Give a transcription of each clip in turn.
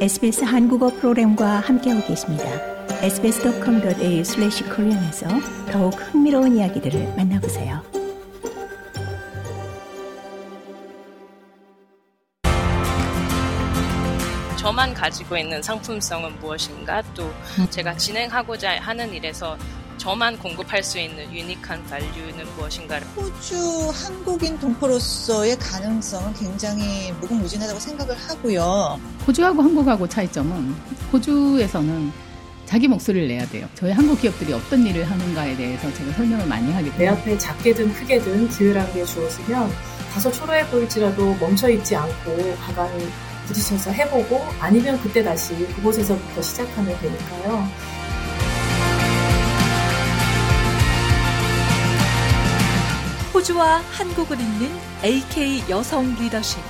SBS 한국어 프로그램과 함께하고 계십니다. sbs.com.au/korean에서 더욱 흥미로운 이야기들을 만나보세요. 저만 가지고 있는 상품성은 무엇인가 또 제가 진행하고자 하는 일에서 저만 공급할 수 있는 유니크한 밸류는 무엇인가를 호주 한국인 동포로서의 가능성은 굉장히 무궁무진하다고 생각을 하고요. 호주하고 한국하고 차이점은 호주에서는 자기 목소리를 내야 돼요. 저희 한국 기업들이 어떤 일을 하는가에 대해서 제가 설명을 많이 하기 내 앞에 작게든 크게든 기회라는 게 주어지면 다소 초라해 보일지라도 멈춰있지 않고 가만히 부딪혀서 해보고 아니면 그때 다시 그곳에서부터 시작하면 되니까요. 호주와 한국을 잇는 AK 여성 리더십.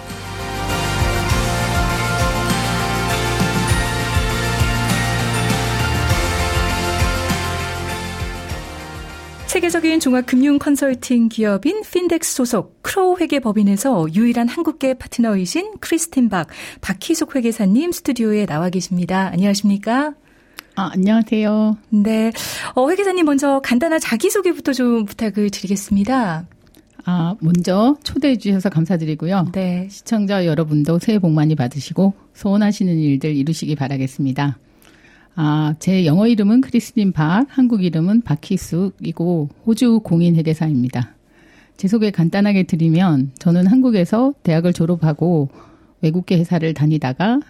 세계적인 종합금융 컨설팅 기업인 핀덱스 소속 크로우 회계법인에서 유일한 한국계 파트너이신 크리스틴 박, 박희숙 회계사님 스튜디오에 나와 계십니다. 안녕하십니까? 아, 안녕하세요. 네. 어, 회계사님 먼저 간단한 자기소개부터 좀 부탁을 드리겠습니다. 아, 먼저 초대해 주셔서 감사드리고요. 네. 시청자 여러분도 새해 복 많이 받으시고 소원하시는 일들 이루시기 바라겠습니다. 아, 제 영어 이름은 크리스틴 박, 한국 이름은 박희숙이고 호주 공인 회계사입니다. 제 소개 간단하게 드리면 저는 한국에서 대학을 졸업하고 외국계 회사를 다니다가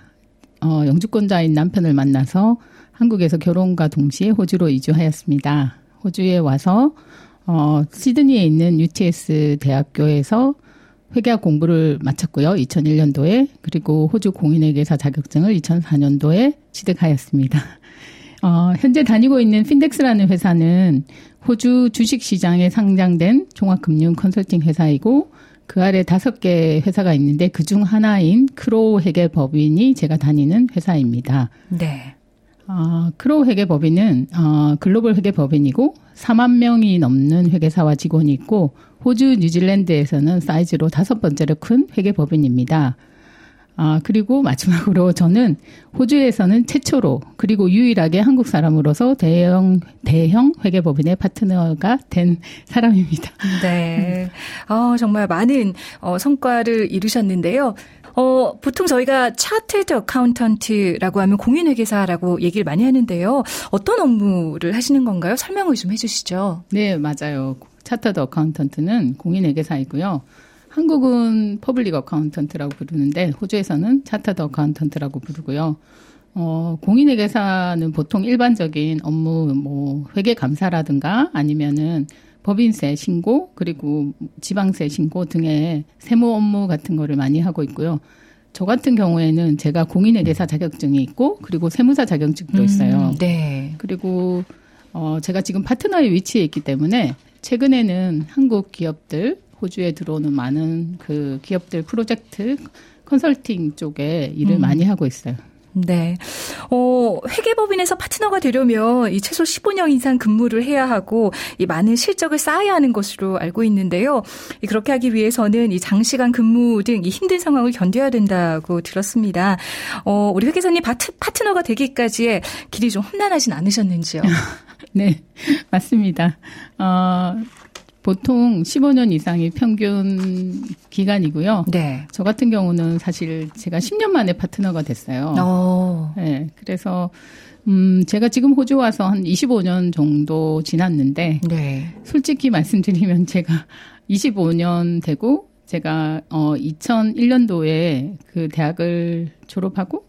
어, 영주권자인 남편을 만나서 한국에서 결혼과 동시에 호주로 이주하였습니다. 호주에 와서 어, 시드니에 있는 UTS 대학교에서 회계학 공부를 마쳤고요. 2001년도에 그리고 호주 공인회계사 자격증을 2004년도에 취득하였습니다. 어, 현재 다니고 있는 핀덱스라는 회사는 호주 주식시장에 상장된 종합금융 컨설팅 회사이고 그 아래 다섯 개 회사가 있는데 그 중 하나인 크로우 회계 법인이 제가 다니는 회사입니다. 네. 어, 크로우 회계 법인은 어, 글로벌 회계 법인이고 4만 명이 넘는 회계사와 직원이 있고 호주, 뉴질랜드에서는 사이즈로 다섯 번째로 큰 회계 법인입니다. 아, 그리고 마지막으로 저는 호주에서는 최초로 그리고 유일하게 한국 사람으로서 대형, 대형 회계법인의 파트너가 된 사람입니다. 네. 어, 정말 많은 어, 성과를 이루셨는데요. 어, 보통 저희가 chartered accountant라고 하면 공인회계사라고 얘기를 많이 하는데요. 어떤 업무를 하시는 건가요? 설명을 좀 해주시죠. 네, 맞아요. chartered accountant는 공인회계사이고요. 한국은 public accountant라고 부르는데 호주에서는 chartered accountant라고 부르고요. 어, 공인회계사는 보통 일반적인 업무, 뭐, 회계 감사라든가 아니면은 법인세 신고 그리고 지방세 신고 등의 세무 업무 같은 거를 많이 하고 있고요. 저 같은 경우에는 제가 공인회계사 자격증이 있고 그리고 세무사 자격증도 있어요. 음, 네. 그리고 어 제가 지금 파트너의 위치에 있기 때문에 최근에는 한국 기업들 호주에 들어오는 많은 그 기업들 프로젝트 컨설팅 쪽에 일을 음. 많이 하고 있어요. 네. 어, 회계법인에서 파트너가 되려면 이 최소 15년 이상 근무를 해야 하고 이 많은 실적을 쌓아야 하는 것으로 알고 있는데요. 이 그렇게 하기 위해서는 이 장시간 근무 등 이 힘든 상황을 견뎌야 된다고 들었습니다. 어, 우리 회계사님 파트, 파트너가 되기까지의 길이 좀 험난하진 않으셨는지요? 네, 맞습니다. 어, 보통 15년 이상이 평균 기간이고요. 네. 저 같은 경우는 사실 제가 10년 만에 파트너가 됐어요. 어. 네, 그래서 음, 제가 지금 호주 와서 한 25년 정도 지났는데 네. 솔직히 말씀드리면 제가 25년 되고 제가 어 2001년도에 그 대학을 졸업하고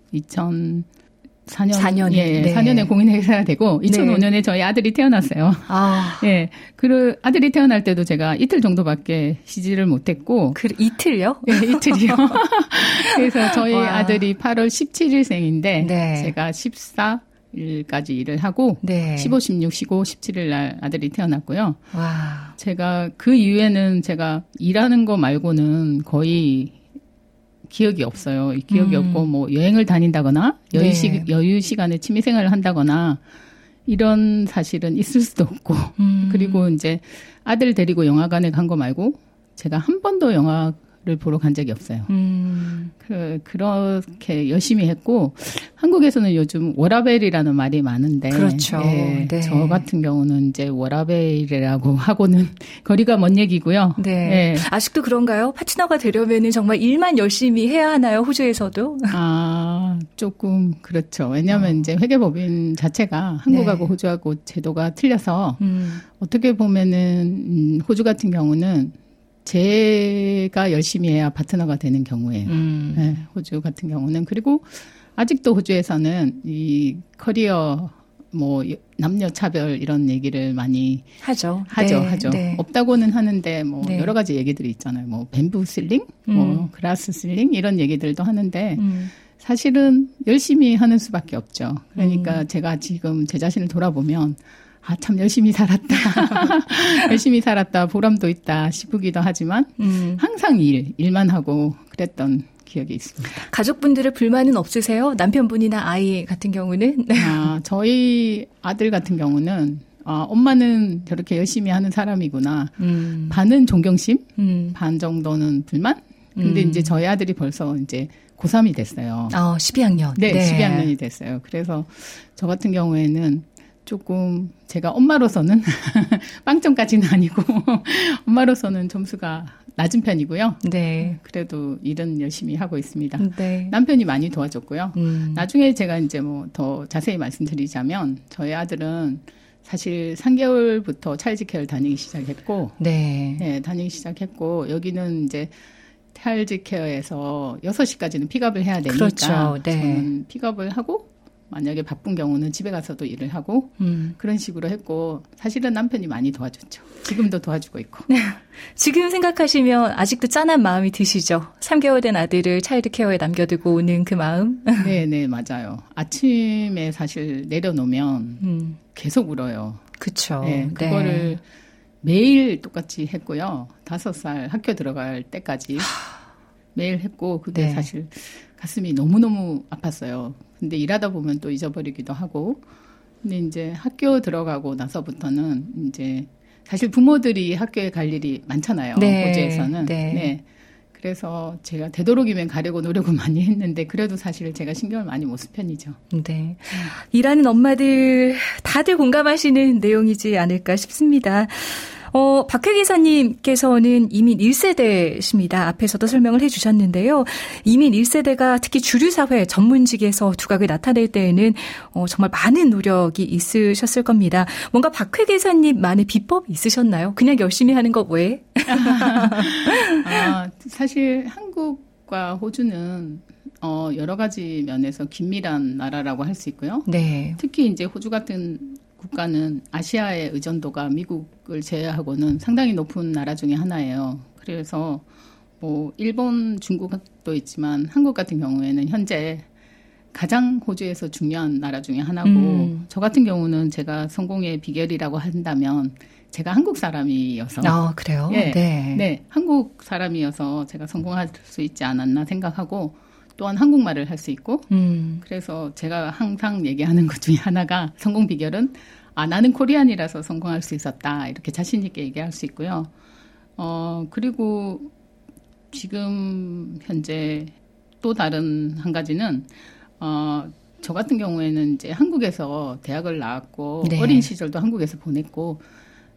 2004년 4년에, 예, 네. 4년에 공인회계사가 되고 2005년에 저희 아들이 태어났어요. 아. 예. 그 아들이 태어날 때도 제가 이틀 정도밖에 쉬지를 못했고 그 이틀요? 예, 이틀이요. 그래서 저희 와. 아들이 8월 17일생인데 네. 제가 14 일까지 일을 하고 네. 15, 16, 15, 17일 날 아들이 태어났고요. 와. 제가 그 이후에는 제가 일하는 거 말고는 거의 기억이 없어요. 이 기억이 음. 없고 뭐 여행을 다닌다거나 여유 네. 시 여유 시간에 취미 생활을 한다거나 이런 사실은 있을 수도 없고 음. 그리고 이제 아들 데리고 영화관에 간 거 말고 제가 한 번도 영화 를 보러 간 적이 없어요. 음. 그 그렇게 열심히 했고 한국에서는 요즘 워라벨이라는 말이 많은데 그렇죠. 예, 네. 저 같은 경우는 이제 워라벨이라고 하고는 거리가 먼 얘기고요. 네. 예. 아직도 그런가요? 파트너가 되려면은 정말 일만 열심히 해야 하나요? 호주에서도? 아, 조금 그렇죠. 왜냐하면 이제 회계법인 자체가 한국하고 네. 호주하고 제도가 틀려서 음. 어떻게 보면은 음, 호주 같은 경우는 제가 열심히 해야 파트너가 되는 경우예요. 음. 네, 호주 같은 경우는 그리고 아직도 호주에서는 이 커리어 뭐 남녀 차별 이런 얘기를 많이 하죠. 하죠, 네, 하죠. 네. 없다고는 하는데 뭐 네. 여러 가지 얘기들이 있잖아요. 뭐 bamboo ceiling, 음. 뭐 glass ceiling 이런 얘기들도 하는데 음. 사실은 열심히 하는 수밖에 없죠. 음. 그러니까 제가 지금 제 자신을 돌아보면 아, 참 열심히 살았다. 열심히 살았다. 보람도 있다 싶기도 하지만 음. 항상 일, 일만 하고 그랬던 기억이 있습니다. 가족분들의 불만은 없으세요? 남편분이나 아이 같은 경우는? 네. 아, 저희 아들 같은 경우는 아, 엄마는 저렇게 열심히 하는 사람이구나. 음. 반은 존경심, 음. 반 정도는 불만. 근데 음. 이제 저희 아들이 벌써 이제 고3이 됐어요. 어, 12학년. 네, 12학년이 됐어요. 그래서 저 같은 경우에는 조금 제가 엄마로서는 빵점까지는 아니고 엄마로서는 점수가 낮은 편이고요. 네. 그래도 일은 열심히 하고 있습니다. 네. 남편이 많이 도와줬고요. 음. 나중에 제가 이제 뭐 더 자세히 말씀드리자면 저희 아들은 사실 3개월부터 차일드 케어를 다니기 시작했고 네. 네, 다니기 시작했고 여기는 이제 차일드 케어에서 6시까지는 픽업을 해야 되니까 그렇죠. 네. 저는 픽업을 하고 만약에 바쁜 경우는 집에 가서도 일을 하고 음. 그런 식으로 했고 사실은 남편이 많이 도와줬죠. 지금도 도와주고 있고. 지금 생각하시면 아직도 짠한 마음이 드시죠? 3개월 된 아들을 차일드 케어에 남겨두고 오는 그 마음? 네, 네, 맞아요. 아침에 사실 내려놓으면 음. 계속 울어요. 그쵸. 네, 그거를 매일 똑같이 했고요. 다섯 살 학교 들어갈 때까지 매일 했고 그게 네. 사실 가슴이 너무너무 아팠어요. 근데 일하다 보면 또 잊어버리기도 하고 근데 이제 학교 들어가고 나서부터는 이제 사실 부모들이 학교에 갈 일이 많잖아요. 네, 호주에서는. 네. 그래서 제가 되도록이면 가려고 노력을 많이 했는데 그래도 사실 제가 신경을 많이 못 쓴 편이죠. 네. 일하는 엄마들 다들 공감하시는 내용이지 않을까 싶습니다. 어, 박혜 기사님께서는 이민 1세대십니다. 앞에서도 설명을 해 주셨는데요. 이민 1세대가 특히 주류사회 전문직에서 두각을 나타낼 때에는 어, 정말 많은 노력이 있으셨을 겁니다. 뭔가 박혜 기사님만의 비법이 있으셨나요? 그냥 열심히 하는 것 외에? 아, 사실 한국과 호주는 어, 여러 가지 면에서 긴밀한 나라라고 할 수 있고요. 네. 특히 이제 호주 같은 국가는 아시아의 의존도가 미국을 제외하고는 상당히 높은 나라 중에 하나예요. 그래서 뭐 일본, 중국도 있지만 한국 같은 경우에는 현재 가장 호주에서 중요한 나라 중에 하나고 음. 저 같은 경우는 제가 성공의 비결이라고 한다면 제가 한국 사람이어서 아, 그래요? 예, 네. 네, 한국 사람이어서 제가 성공할 수 있지 않았나 생각하고 또한 한국말을 할 수 있고 음. 그래서 제가 항상 얘기하는 것 중에 하나가 성공 비결은 아 나는 코리안이라서 성공할 수 있었다 이렇게 자신 있게 얘기할 수 있고요. 어 그리고 지금 현재 또 다른 한 가지는 어 저 같은 경우에는 이제 한국에서 대학을 나왔고 네. 어린 시절도 한국에서 보냈고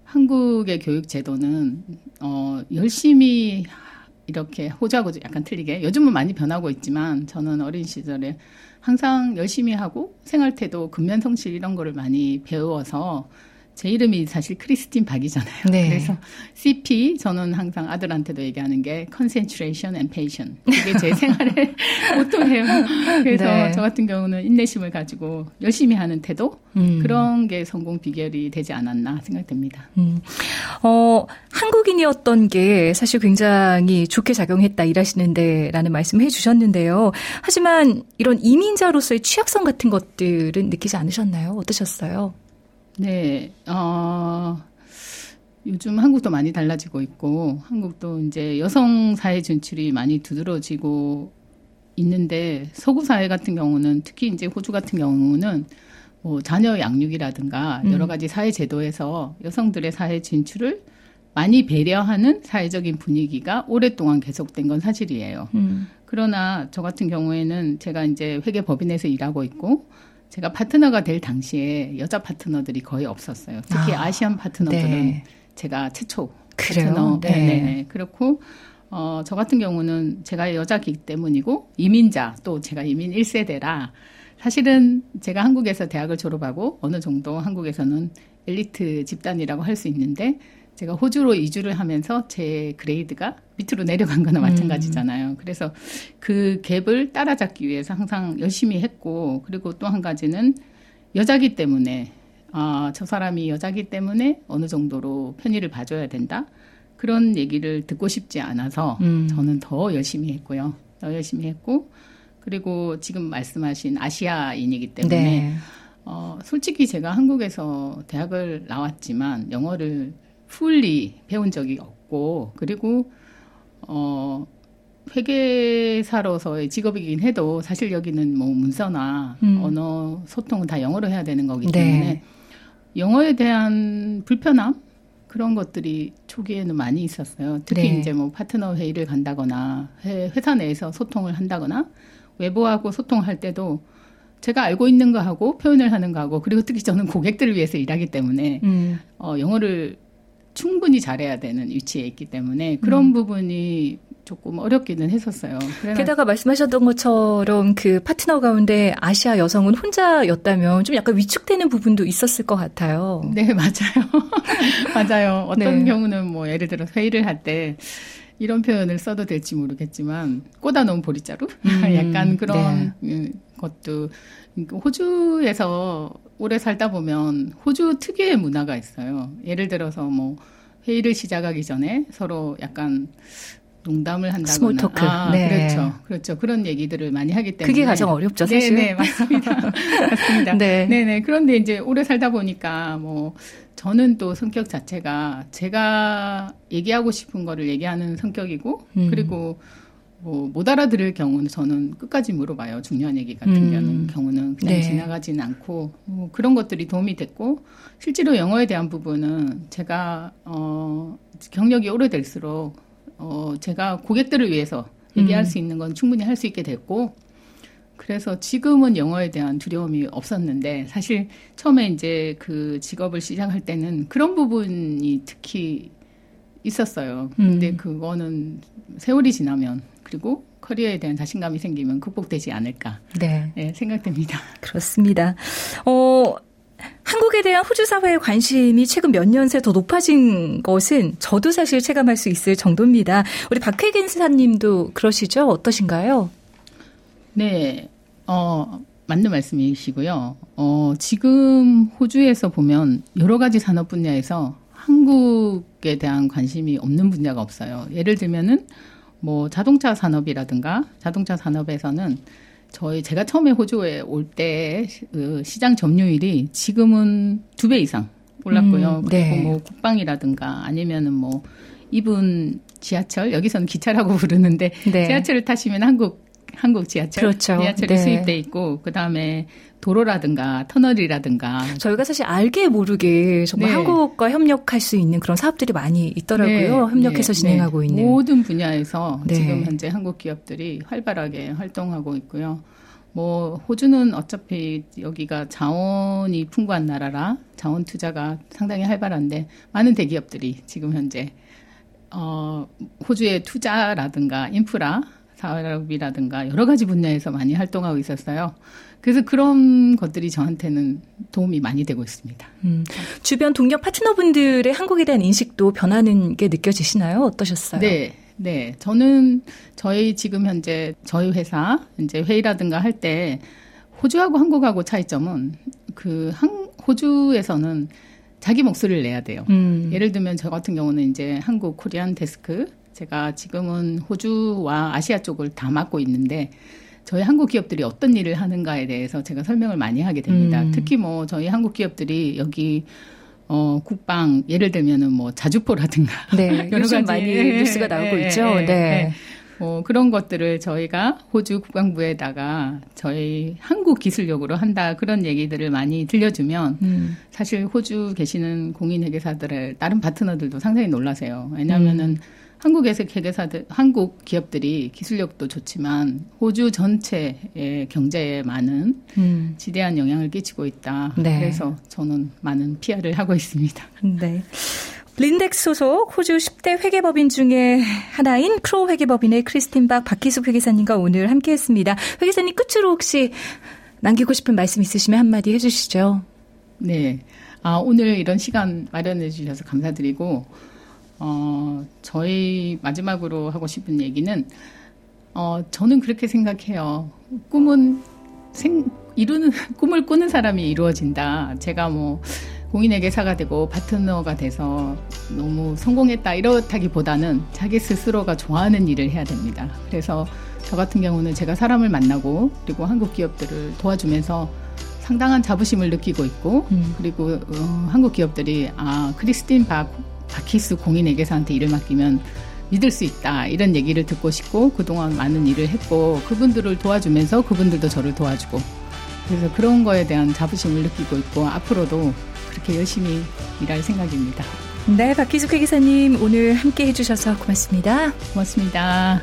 한국의 교육 제도는 어 열심히 이렇게 호주하고 약간 틀리게. 요즘은 많이 변하고 있지만 저는 어린 시절에 항상 열심히 하고 생활 태도, 근면 성실 이런 거를 많이 배워서 제 이름이 사실 크리스틴 박이잖아요. 네. 그래서 CP 저는 항상 아들한테도 얘기하는 게 concentration and patience. 그게 제 생활의 모토예요. 그래서 네. 저 같은 경우는 인내심을 가지고 열심히 하는 태도 음. 그런 게 성공 비결이 되지 않았나 생각됩니다. 음. 어, 한국인이었던 게 사실 굉장히 좋게 작용했다 일하시는데 라는 말씀 해 주셨는데요. 하지만 이런 이민자로서의 취약성 같은 것들은 느끼지 않으셨나요? 어떠셨어요? 네, 어, 요즘 한국도 많이 달라지고 있고, 한국도 이제 여성 사회 진출이 많이 두드러지고 있는데, 서구 사회 같은 경우는 특히 이제 호주 같은 경우는 뭐 자녀 양육이라든가 음. 여러 가지 사회 제도에서 여성들의 사회 진출을 많이 배려하는 사회적인 분위기가 오랫동안 계속된 건 사실이에요. 음. 그러나 저 같은 경우에는 제가 이제 회계 법인에서 일하고 있고 제가 파트너가 될 당시에 여자 파트너들이 거의 없었어요. 특히 아, 아, 시안 파트너들은 네. 제가 최초 그래요? 파트너. 네. 네. 네. 그렇고 어, 저 같은 경우는 제가 여자기 때문이고 이민자 또 제가 이민 1세대라 사실은 제가 한국에서 대학을 졸업하고 어느 정도 한국에서는 엘리트 집단이라고 할 수 있는데 제가 호주로 이주를 하면서 제 그레이드가 밑으로 내려간 거나 마찬가지잖아요. 그래서 그 갭을 따라잡기 위해서 항상 열심히 했고 그리고 또 한 가지는 여자기 때문에 아, 저 사람이 여자기 때문에 어느 정도로 편의를 봐줘야 된다. 그런 얘기를 듣고 싶지 않아서 음. 저는 더 열심히 했고요. 더 열심히 했고 그리고 지금 말씀하신 아시아인이기 때문에 네. 어, 솔직히 제가 한국에서 대학을 나왔지만 영어를 풀리 배운 적이 없고 그리고 어 회계사로서의 직업이긴 해도 사실 여기는 뭐 문서나 음. 언어 소통은 다 영어로 해야 되는 거기 네. 때문에 영어에 대한 불편함 그런 것들이 초기에는 많이 있었어요. 특히 네. 이제 뭐 파트너 회의를 간다거나 회- 회사 내에서 소통을 한다거나 외부하고 소통할 때도 제가 알고 있는 거 하고 표현을 하는 거 하고 그리고 특히 저는 고객들을 위해서 일하기 때문에 음. 어, 영어를 충분히 잘해야 되는 위치에 있기 때문에 그런 부분이 조금 어렵기는 했었어요. 게다가 말씀하셨던 것처럼 그 파트너 가운데 아시아 여성은 혼자였다면 좀 약간 위축되는 부분도 있었을 것 같아요. 네, 맞아요. 맞아요. 어떤 네. 경우는 뭐 예를 들어 회의를 할 때 이런 표현을 써도 될지 모르겠지만 꿔다 놓은 보릿자루? 음, 약간 그런 음, 것도 호주에서 오래 살다 보면 호주 특유의 문화가 있어요. 예를 들어서 뭐 회의를 시작하기 전에 서로 약간 농담을 한다거나 small talk. 아, 네. 그렇죠. 그렇죠. 그런 얘기들을 많이 하기 때문에 그게 가장 어렵죠, 사실. 네, 네, 맞습니다. 맞습니다. 네. 네, 네. 그런데 이제 오래 살다 보니까 뭐 저는 또 성격 자체가 제가 얘기하고 싶은 거를 얘기하는 성격이고 음. 그리고 뭐 못 알아들을 경우는 저는 끝까지 물어봐요. 중요한 얘기 같은 음. 경우는 그냥 네. 지나가지는 않고 뭐 그런 것들이 도움이 됐고 실제로 영어에 대한 부분은 제가 어 경력이 오래될수록 어 제가 고객들을 위해서 얘기할 음. 수 있는 건 충분히 할 수 있게 됐고 그래서 지금은 영어에 대한 두려움이 없었는데 사실 처음에 이제 그 직업을 시작할 때는 그런 부분이 특히 있었어요. 근데 음. 그거는 세월이 지나면 그리고 커리어에 대한 자신감이 생기면 극복되지 않을까 네. 네, 생각됩니다. 그렇습니다. 어, 한국에 대한 호주 사회의 관심이 최근 몇 년 새 더 높아진 것은 저도 사실 체감할 수 있을 정도입니다. 우리 박혜긴 사님도 그러시죠? 어떠신가요? 네, 어, 맞는 말씀이시고요. 어, 지금 호주에서 보면 여러 가지 산업 분야에서 한국에 대한 관심이 없는 분야가 없어요. 예를 들면은 뭐 자동차 산업이라든가 자동차 산업에서는 저희 제가 처음에 호주에 올때그 시장 점유율이 지금은 두 배 이상 올랐고요. 음, 그리고 네. 뭐 국방이라든가 아니면은 뭐 이분 지하철 여기서는 기차라고 부르는데 네. 지하철을 타시면 한국 한국 지하철 그렇죠. 지하철이 네. 수입돼 있고 그다음에 도로라든가 터널이라든가 저희가 사실 알게 모르게 정말 네. 한국과 협력할 수 있는 그런 사업들이 많이 있더라고요. 네, 협력해서 네, 진행하고 네. 있는. 모든 분야에서 네. 지금 현재 한국 기업들이 활발하게 활동하고 있고요. 뭐 호주는 어차피 여기가 자원이 풍부한 나라라 자원 투자가 상당히 활발한데 많은 대기업들이 지금 현재 어 호주의 투자라든가 인프라 사업이라든가 여러 가지 분야에서 많이 활동하고 있었어요. 그래서 그런 것들이 저한테는 도움이 많이 되고 있습니다. 음, 주변 동료 파트너분들의 한국에 대한 인식도 변하는 게 느껴지시나요? 어떠셨어요? 네, 네. 저는 저희 지금 현재 저희 회사 이제 회의라든가 할 때 호주하고 한국하고 차이점은 그 한, 호주에서는 자기 목소리를 내야 돼요. 음, 예를 들면 저 같은 경우는 이제 한국 코리안 데스크 제가 지금은 호주와 아시아 쪽을 다 맡고 있는데 저희 한국 기업들이 어떤 일을 하는가에 대해서 제가 설명을 많이 하게 됩니다. 음. 특히 뭐 저희 한국 기업들이 여기 어 국방 예를 들면은 뭐 자주포라든가 네, 여러 요즘 가지. 많이 예, 뉴스가 예, 나오고 예, 있죠. 예, 네. 예. 어, 그런 것들을 저희가 호주 국방부에다가 저희 한국 기술력으로 한다 그런 얘기들을 많이 들려주면 음. 사실 호주 계시는 공인 회계사들을 다른 파트너들도 상당히 놀라세요. 왜냐하면은 음. 한국에서 회계사들, 한국 기업들이 기술력도 좋지만 호주 전체의 경제에 많은 음. 지대한 영향을 끼치고 있다. 네. 그래서 저는 많은 PR을 하고 있습니다. 네. 린덱스 소속 호주 10대 회계법인 중에 하나인 Crowe 회계법인의 크리스틴 박 박희숙 회계사님과 오늘 함께했습니다. 회계사님 끝으로 혹시 남기고 싶은 말씀 있으시면 한마디 해주시죠. 네. 아, 오늘 이런 시간 마련해 주셔서 감사드리고 어, 저희 마지막으로 하고 싶은 얘기는 어, 저는 그렇게 생각해요. 꿈은 생, 이루는 꿈을 꾸는 사람이 이루어진다. 제가 뭐 공인회계사가 되고 파트너가 돼서 너무 성공했다 이렇다기보다는 자기 스스로가 좋아하는 일을 해야 됩니다. 그래서 저 같은 경우는 제가 사람을 만나고 그리고 한국 기업들을 도와주면서 상당한 자부심을 느끼고 있고 음. 그리고 어, 한국 기업들이 아 크리스틴 박 바키스 공인회계사한테 일을 맡기면 믿을 수 있다 이런 얘기를 듣고 싶고 그동안 많은 일을 했고 그분들을 도와주면서 그분들도 저를 도와주고 그래서 그런 거에 대한 자부심을 느끼고 있고 앞으로도 그렇게 열심히 일할 생각입니다. 네, 박희숙 회계사님 오늘 함께 해주셔서 고맙습니다. 고맙습니다.